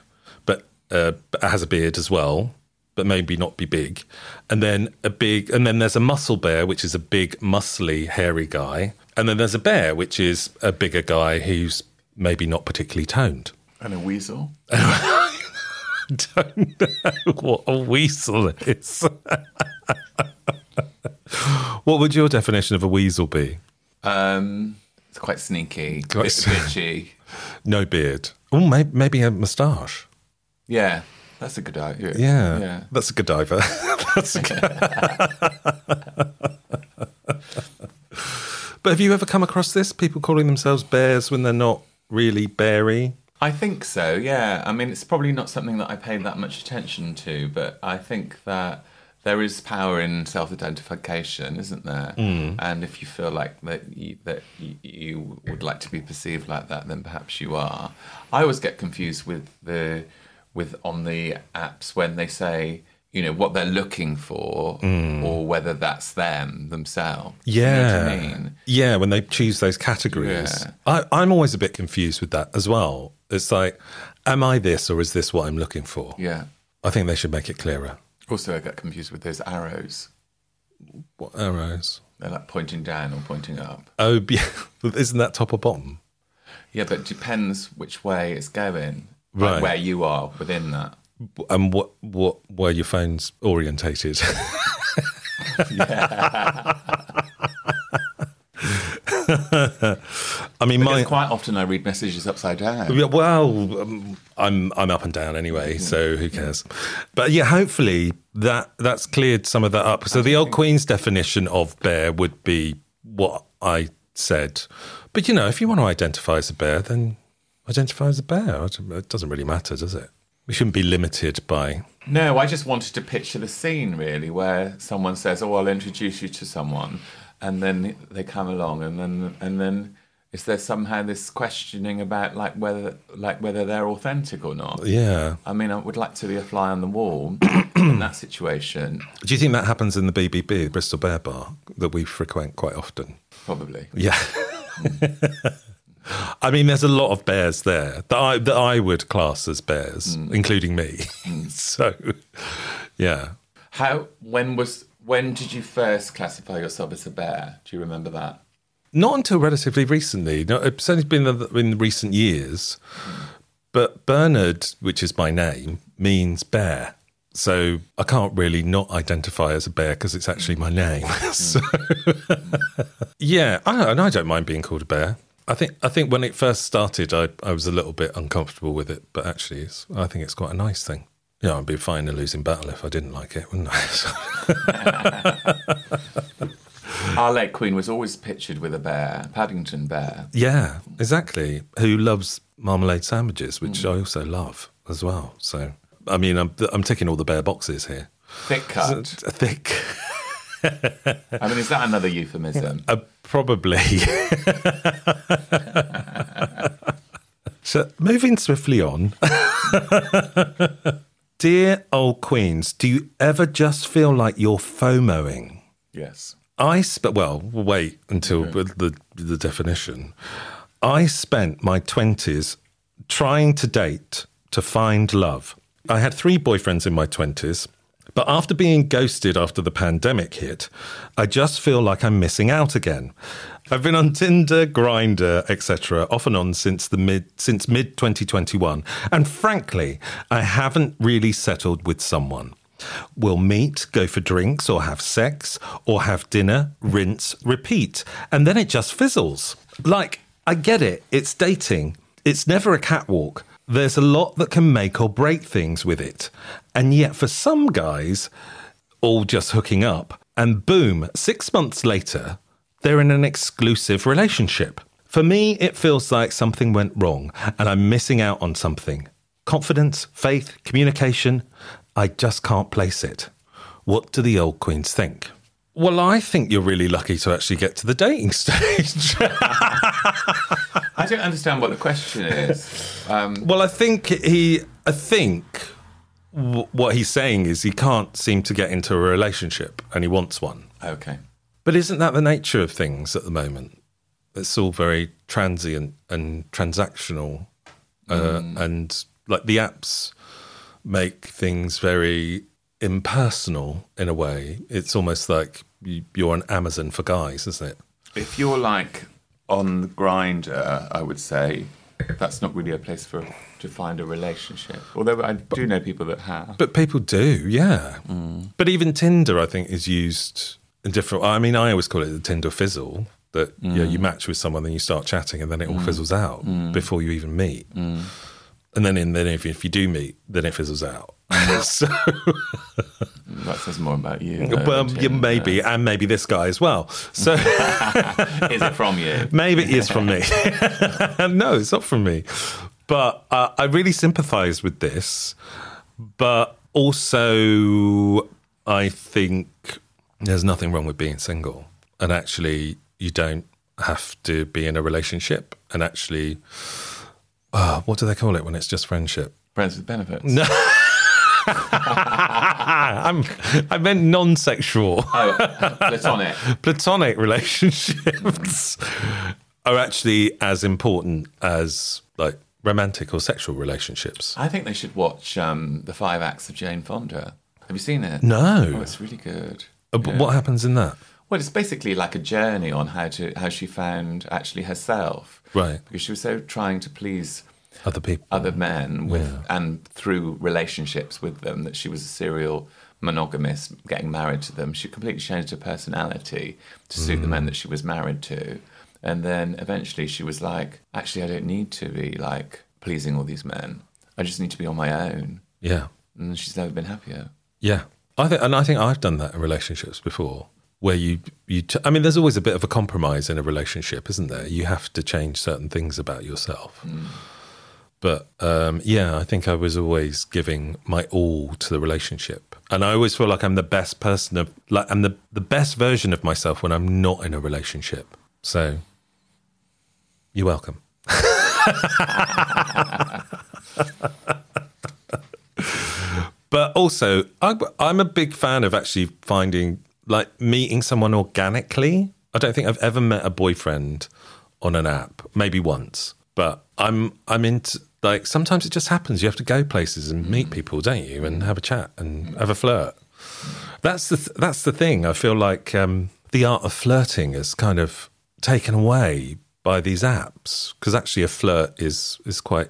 uh, has a beard as well, but maybe not be big. And then a big, and then there's a muscle bear, which is a big, muscly, hairy guy. And then there's a bear, which is a bigger guy who's maybe not particularly toned. And a weasel? don't know what a weasel is. what would your definition of a weasel be? Um, it's quite sneaky, Quite bit bitchy. No beard. Oh, maybe, maybe a moustache. Yeah, that's a good idea. Yeah, yeah. that's a Godiva. that's a but have you ever come across this? People calling themselves bears when they're not really beary? I think so. Yeah. I mean, it's probably not something that I pay that much attention to, but I think that there is power in self-identification, isn't there? Hmm. And if you feel like that you, that you would like to be perceived like that, then perhaps you are. I always get confused with the with on the apps when they say you know what they're looking for mm. or whether that's them themselves. You know what Yeah. I mean? Yeah, when they choose those categories. Yeah. I, I'm always a bit confused with that as well. It's like, am I this or is this what I'm looking for? Yeah. I think they should make it clearer. Also, I get confused with those arrows. What arrows? They're like pointing down or pointing up. Oh, yeah. isn't that top or bottom? Yeah, but it depends which way it's going, Right. like where you are within that. And what what were your phones orientated? I mean, Because my quite often I read messages upside down. Yeah, Well, um, I'm I'm up and down anyway, so who cares? But yeah, hopefully that that's cleared some of that up. So the old Queen's definition of bear would be what I said. But you know, if you want to identify as a bear, then identify as a bear. It doesn't really matter, does it? We shouldn't be limited by. No, I just wanted to picture the scene really, where someone says, "Oh, I'll introduce you to someone," and then they come along, and then and then is there somehow this questioning about like whether like whether they're authentic or not? Yeah. I mean, I would like to be a fly on the wall in that situation, Do you think that happens in the BBB, the Bristol Bear Bar, that we frequent quite often? probably. Yeah. Hmm. I mean, there's a lot of bears there that I that I would class as bears, mm. including me. Mm. so, yeah. How? When was? When did you first classify yourself as a bear? Do you remember that? Not until relatively recently. No, it's only been in recent years. Mm. But Bernard, which is my name, means bear. So I can't really not identify as a bear because it's actually my name. so, yeah, I, and I don't mind being called a bear. I think I think when it first started, I, I was a little bit uncomfortable with it, but actually, it's, I think it's quite a nice thing. Yeah, I'd be fine in a losing battle if I didn't like it, wouldn't I? Our late Queen was always pictured with a bear, Paddington Bear. Yeah, exactly. Who loves marmalade sandwiches, which Hmm. I also love as well. So, I mean, I'm I'm ticking all the bear boxes here. Thick cut. I think I mean, is that another euphemism? uh, probably. so, moving swiftly on. Dear old queens, do you ever just feel like you're FOMOing? Yes. I spent well. Wait until the the definition. I spent my twenties trying to date to find love. I had three boyfriends in my twenties, but after being ghosted after the pandemic hit, I just feel like I'm missing out again. I've been on Tinder, Grindr, etc., off and on since the mid since mid 2021, and frankly, I haven't really settled with someone. We'll meet, go for drinks, or have sex, or have dinner, rinse, repeat, and then it just fizzles. Like, I get it, it's dating. It's never a catwalk. There's a lot that can make or break things with it. And yet, for some guys, all just hooking up, and boom, six months later, they're in an exclusive relationship. For me, it feels like something went wrong and I'm missing out on something. Confidence, faith, communication, I just can't place it. What do the old queens think? Well, I think you're really lucky to actually get to the dating stage. I don't understand what the question is. Um, well, I think he, I think w- what he's saying is he can't seem to get into a relationship and he wants one. okay. But isn't that the nature of things at the moment? It's all very transient and transactional, uh, and like the apps make things very impersonal in a way. It's almost like you, you're an Amazon for guys, isn't it? If you're like on the Grindr, I would say that's not really a place for to find a relationship. Although I do know people that have. But people do, yeah. Mm. But even Tinder, I think, is used in different. I mean, I always call it the Tinder fizzle. That you, know, you match with someone, then you start chatting, and then it all mm. fizzles out before you even meet. And then, in, then if, if you do meet, then it fizzles out. so, That says more about you. though, well, than yeah, Tim. maybe, and maybe this guy as well. So Is it from you? maybe it is from me. no, it's not from me. But uh, I really sympathise with this. But also, I think there's nothing wrong with being single. And actually, you don't have to be in a relationship. And actually, uh, what do they call it when it's just friendship? Friends with benefits. No. I'm, I meant non sexual. Oh, platonic. platonic relationships are actually as important as like romantic or sexual relationships. I think they should watch um, the Five Acts of Jane Fonda. Have you seen it? No. Oh, it's really good. Uh, but What happens in that? Well, it's basically like a journey on how to how she found actually herself. Right. Because she was so trying to please Other people. other men with and through relationships with them that she was a serial monogamist getting married to them she completely changed her personality to suit the men mm. that she was married to and then eventually she was like actually i don't need to be like pleasing all these men i just need to be on my own Yeah. and she's never been happier Yeah. I think, and I think I've done that in relationships before where you, you, t- I mean, there's always a bit of a compromise in a relationship, isn't there? You have to change certain things about yourself. But um, yeah, I think I was always giving my all to the relationship, and I always feel like I'm the best person of, like I'm the the best version of myself when I'm not in a relationship. So, you're welcome. but also, I, I'm a big fan of actually finding like meeting someone organically. I don't think I've ever met a boyfriend on an app, maybe once. But I'm I'm into like sometimes it just happens. You have to go places and meet people, don't you, and have a chat and have a flirt. That's the th- that's the thing. I feel like um, the art of flirting is kind of taken away by these apps because actually a flirt is is quite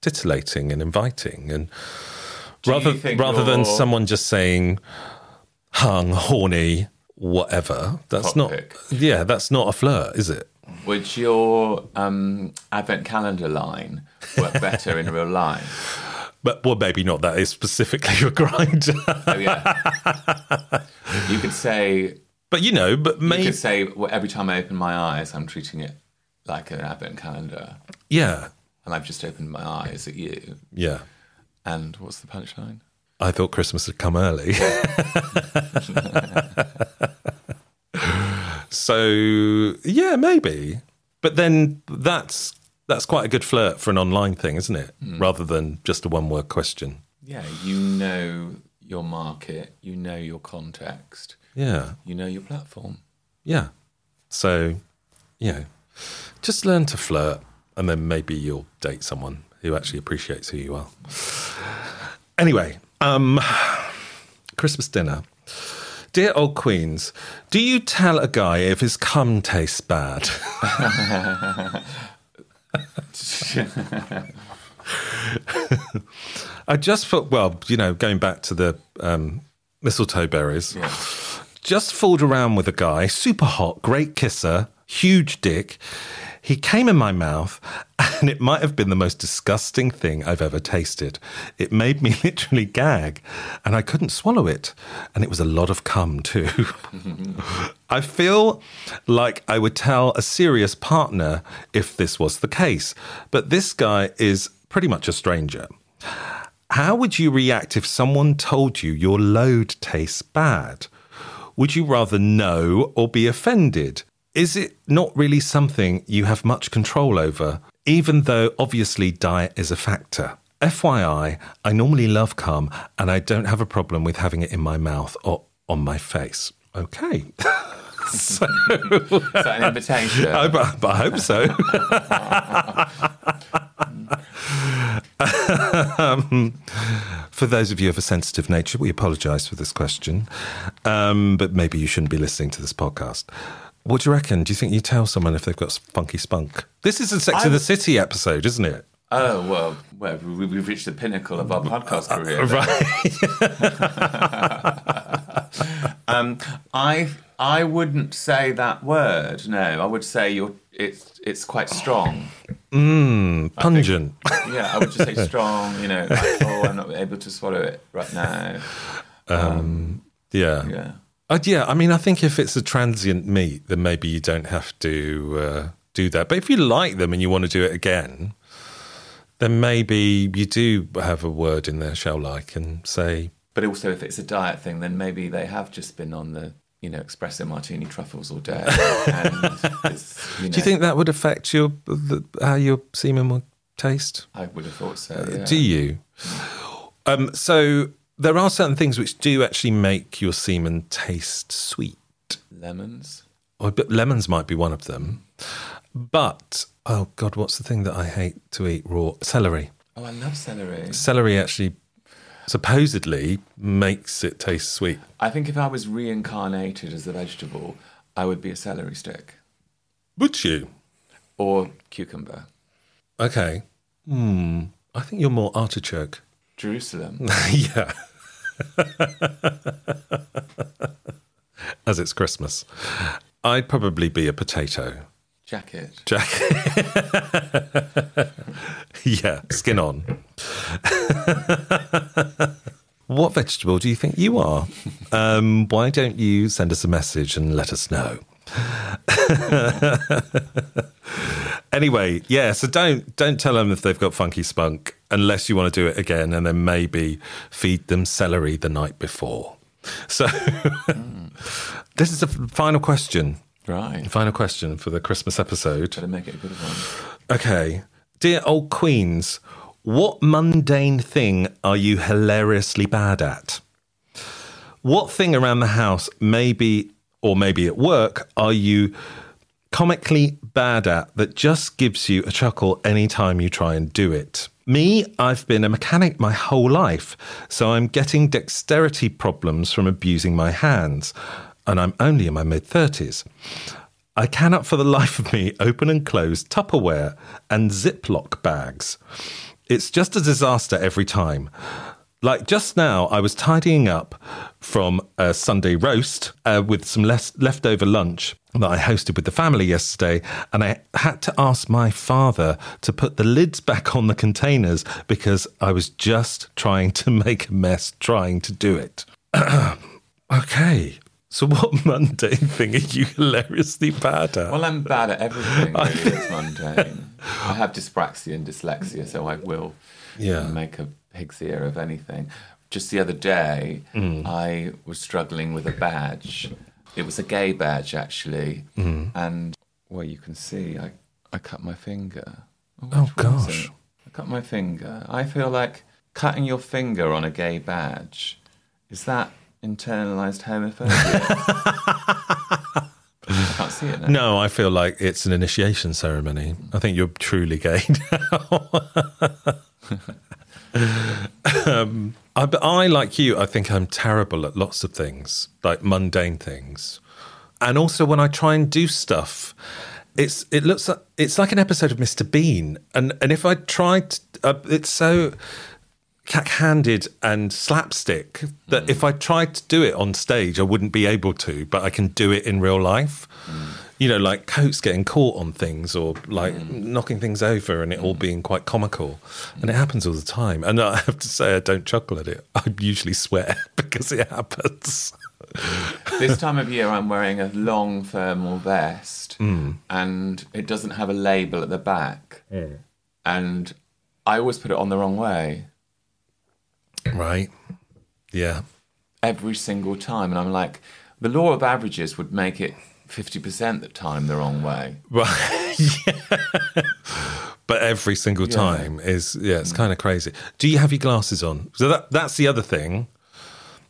titillating and inviting and you rather rather than someone just saying hung, horny, whatever. That's not Topic. yeah, that's not a flirt, is it? would your um, advent calendar line work better in real life But well, maybe not that is specifically a Grindr. oh yeah you could say But you know, but You maybe could say well, every time I open my eyes, I'm treating it like an advent calendar, yeah, and I've just opened my eyes at you. yeah. And what's the punchline? I thought Christmas had come early. so yeah, maybe. But then that's that's quite a good flirt for an online thing, isn't it? Mm. Rather than just a one word question. Yeah, you know your market, you know your context, Yeah. you know your platform. Yeah. So, you know, just learn to flirt and then maybe you'll date someone who actually appreciates who you are. Anyway, um Christmas dinner. Dear old queens, do you tell a guy if his cum tastes bad? I just thought, well, you know, going back to the um, mistletoe berries, just fooled around with a guy, super hot, great kisser, huge dick. He came in my mouth, and it might have been the most disgusting thing I've ever tasted. It made me literally gag, and I couldn't swallow it. And it was a lot of cum, too. I feel like I would tell a serious partner if this was the case, but this guy is pretty much a stranger. How would you react if someone told you your load tastes bad? Would you rather know or be offended? Is it not really something you have much control over, even though obviously diet is a factor? FYI, I normally love cum and I don't have a problem with having it in my mouth or on my face. Okay. so, Is that an invitation? I, I hope so. um, for those of you of a sensitive nature, we apologise for this question, um, but maybe you shouldn't be listening to this podcast. What do you reckon? Do you think you tell someone if they've got funky spunk? This is a Sex I- of the City episode, isn't it? Oh well, well, we- we've reached the pinnacle of our podcast career. Right. Um, I I wouldn't say that word. No, I would say you're. It's it's quite strong. Pungent. Yeah, I would just say strong. You know, like, oh, I'm not able to swallow it right now. Um. Yeah. Yeah. Uh, yeah, I mean, I think if it's a transient meet, then maybe you don't have to uh, do that. But if you like them and you want to do it again, then maybe you do have a word in there, shall like, and say, But also, if it's a diet thing, then maybe they have just been on the you know espresso martini truffles all day. You know, do you think that would affect your the, how your semen would taste? I would have thought so. Yeah. Do you? Um, so there are certain things which do actually make your semen taste sweet. lemons? Or, but lemons might be one of them. But oh god, what's the thing that I hate to eat raw? Celery. Oh, I love celery. Celery actually supposedly makes it taste sweet. I think if I was reincarnated as a vegetable, I would be a celery stick Would you? or cucumber. Okay. Hmm. I think you're more artichoke. Jerusalem. yeah. As it's Christmas. I'd probably be a potato. Jacket. Jacket. yeah, skin on. what vegetable do you think you are? Um, why don't you send us a message and let us know? anyway, yeah. So don't don't tell them if they've got funky spunk unless you want to do it again, and then maybe feed them celery the night before. So this is the final question. Right. Final question for the Christmas episode. Better make it a good one. Okay. Dear old queens, what mundane thing are you hilariously bad at? What thing around the house, maybe, or maybe at work, are you comically bad at that just gives you a chuckle anytime you try and do it? Me, I've been a mechanic my whole life, so I'm getting dexterity problems from abusing my hands, and I'm only in my mid 30s. I cannot for the life of me open and close Tupperware and Ziploc bags. It's just a disaster every time. Like just now, I was tidying up from a Sunday roast uh, with some less leftover lunch that I hosted with the family yesterday, and I had to ask my father to put the lids back on the containers because I was just trying to make a mess trying to do it. okay. So, what mundane thing are you hilariously bad at? Well, I'm bad at everything really that's mundane. I have dyspraxia and dyslexia, so I will Yeah. make a pig's ear of anything. Just the other day, Mm. I was struggling with a badge. It was a gay badge, actually. Mm. And, well, you can see I, I cut my finger. Oh, one gosh. I cut my finger. I feel like cutting your finger on a gay badge, is that internalized homophobia? I can't see it now. no, I feel like it's an initiation ceremony. I think you're truly gay now. um, I, but I, like you, I think I'm terrible at lots of things, like mundane things, and also when I try and do stuff, it's it looks like it's like an episode of Mr. Bean, and and if I tried, uh, it's so cack-handed and slapstick that if I tried to do it on stage, I wouldn't be able to, but I can do it in real life. You know, like coats getting caught on things or like mm. knocking things over and it all mm. being quite comical. And it mm. happens all the time. And I have to say, I don't chuckle at it. I usually swear because it happens. this time of year, I'm wearing a long thermal vest, and it doesn't have a label at the back. And I always put it on the wrong way Right. Yeah. every single time, and I'm like, the law of averages would make it fifty percent the time the wrong way. Right. yeah. But every single time is, yeah, it's kind of crazy. Do you have your glasses on? So that, that's the other thing.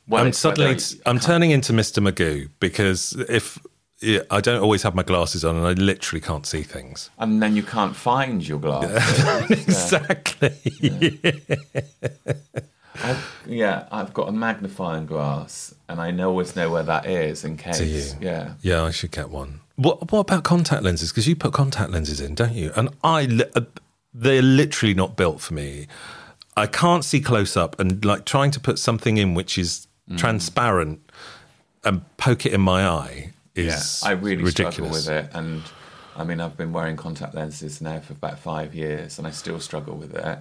Well, I'm suddenly I'm turning into Mr. Magoo because if yeah, I don't always have my glasses on and I literally can't see things. and then you can't find your glasses. exactly. I've, yeah, I've got a magnifying glass, and I always know where that is in case. Yeah. Yeah, I should get one. What What about contact lenses? Because you put contact lenses in, don't you? And I, li- uh, they're literally not built for me. I can't see close up, and like trying to put something in which is Mm. transparent and poke it in my eye is I really ridiculous. struggle with it, and I mean, I've been wearing contact lenses now for about five years, and I still struggle with it.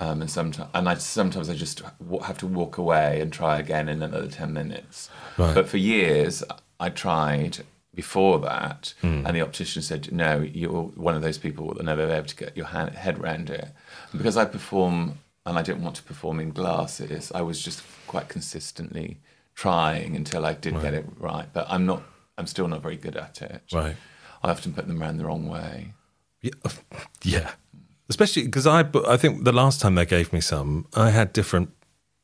Um, and sometimes, and I sometimes I just have to walk away and try again in another ten minutes. Right. But for years, I tried before that, Hmm. and the optician said, "No, you're one of those people that will never be able to get your hand, head around it." And because I perform, and I didn't want to perform in glasses, I was just quite consistently trying until I did get it right. But I'm not. I'm still not very good at it. Right. I often put them around the wrong way. Yeah, yeah. Especially because I, I think the last time they gave me some, I had different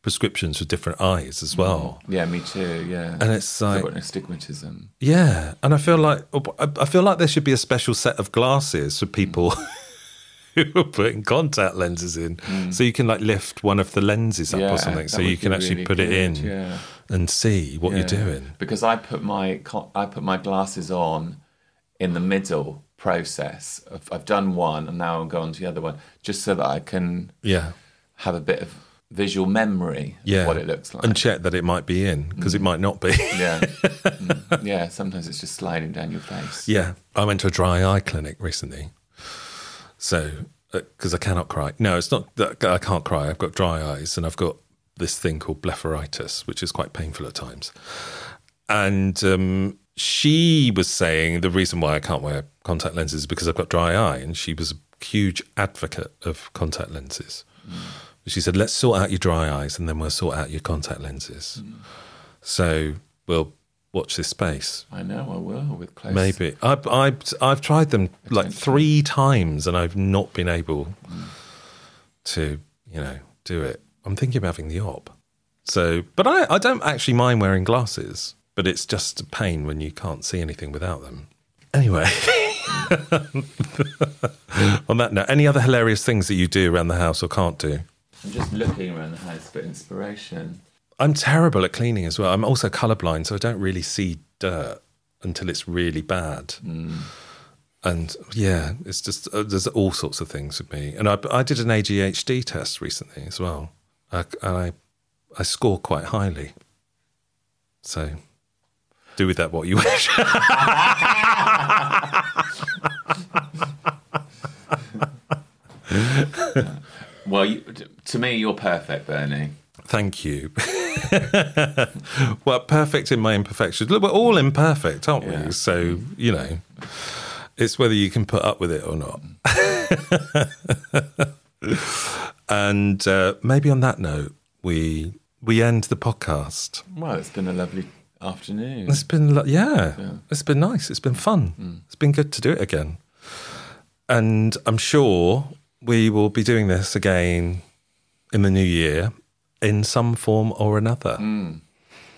prescriptions for different eyes as well. Mm. Yeah, me too. Yeah, And it's like, got astigmatism. yeah, and I feel like oh, I I feel like there should be a special set of glasses for people mm. who are putting contact lenses in, mm. so you can like lift one of the lenses up Yeah, or something, so you can actually really put it in yeah. and see what you're doing. because I put my I put my glasses on in the middle process. Of, I've done one, and now I'm going to the other one, just so that I can Yeah, have a bit of visual memory yeah. of what it looks like. and check that it might be in because it might not be. yeah, Mm. yeah. Sometimes it's just sliding down your face. Yeah, I went to a dry eye clinic recently. So, because I cannot cry. No, it's not that I can't cry. I've got dry eyes and I've got this thing called blepharitis, which is quite painful at times. And um, she was saying the reason why I can't wear contact lenses is because I've got dry eye. And she was a huge advocate of contact lenses. Mm. She said, let's sort out your dry eyes and then we'll sort out your contact lenses. Mm. So, we'll watch this space. I know. I will with close. Maybe I've, I've I've tried them like three times and I've not been able mm. to you know do it. I'm thinking of having the op. So, but I I don't actually mind wearing glasses, but it's just a pain when you can't see anything without them. Anyway. On that note, any other hilarious things that you do around the house or can't do? I'm just looking around the house for inspiration. I'm terrible at cleaning as well. I'm also colorblind, so I don't really see dirt until it's really bad. And yeah, it's just uh, there's all sorts of things with me. And I, I did an ADHD test recently as well, I, and I I score quite highly. So do with that what you wish. Well, you, to me, you're perfect, Bernie. Thank you. well, perfect in my imperfections. Look, we're all imperfect, aren't Yeah. we? So, you know, it's whether you can put up with it or not. and uh, maybe on that note, we we end the podcast. Well, it's been a lovely afternoon. It's been, lo- yeah, it's been nice. It's been fun. Mm. It's been good to do it again. And I'm sure we will be doing this again in the new year in some form or another. Mm.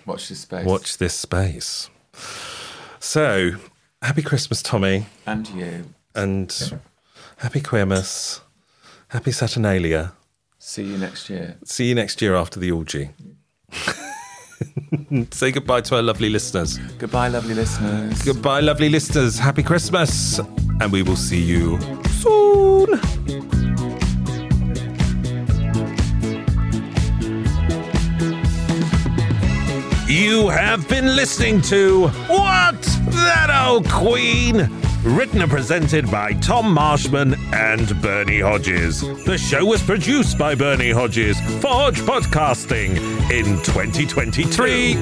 Watch this space. Watch this space. So, happy Christmas, Tommy, And you. and happy Queermas, happy Saturnalia. See you next year. See you next year after the orgy. Say goodbye to our lovely listeners. Goodbye, lovely listeners. Goodbye, lovely listeners. Happy Christmas. And we will see you soon. You have been listening to What That Old Queen? Written and presented by Tom Marshman and Bernie Hodges. The show was produced by Bernie Hodges for Hodge Podcasting in 2023.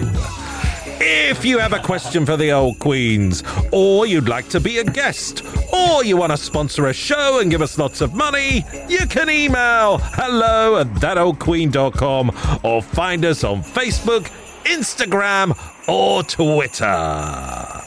If you have a question for the old queens, or you'd like to be a guest, or you want to sponsor a show and give us lots of money, you can email hello at thatoldqueen.com or find us on Facebook, Instagram, or Twitter.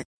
it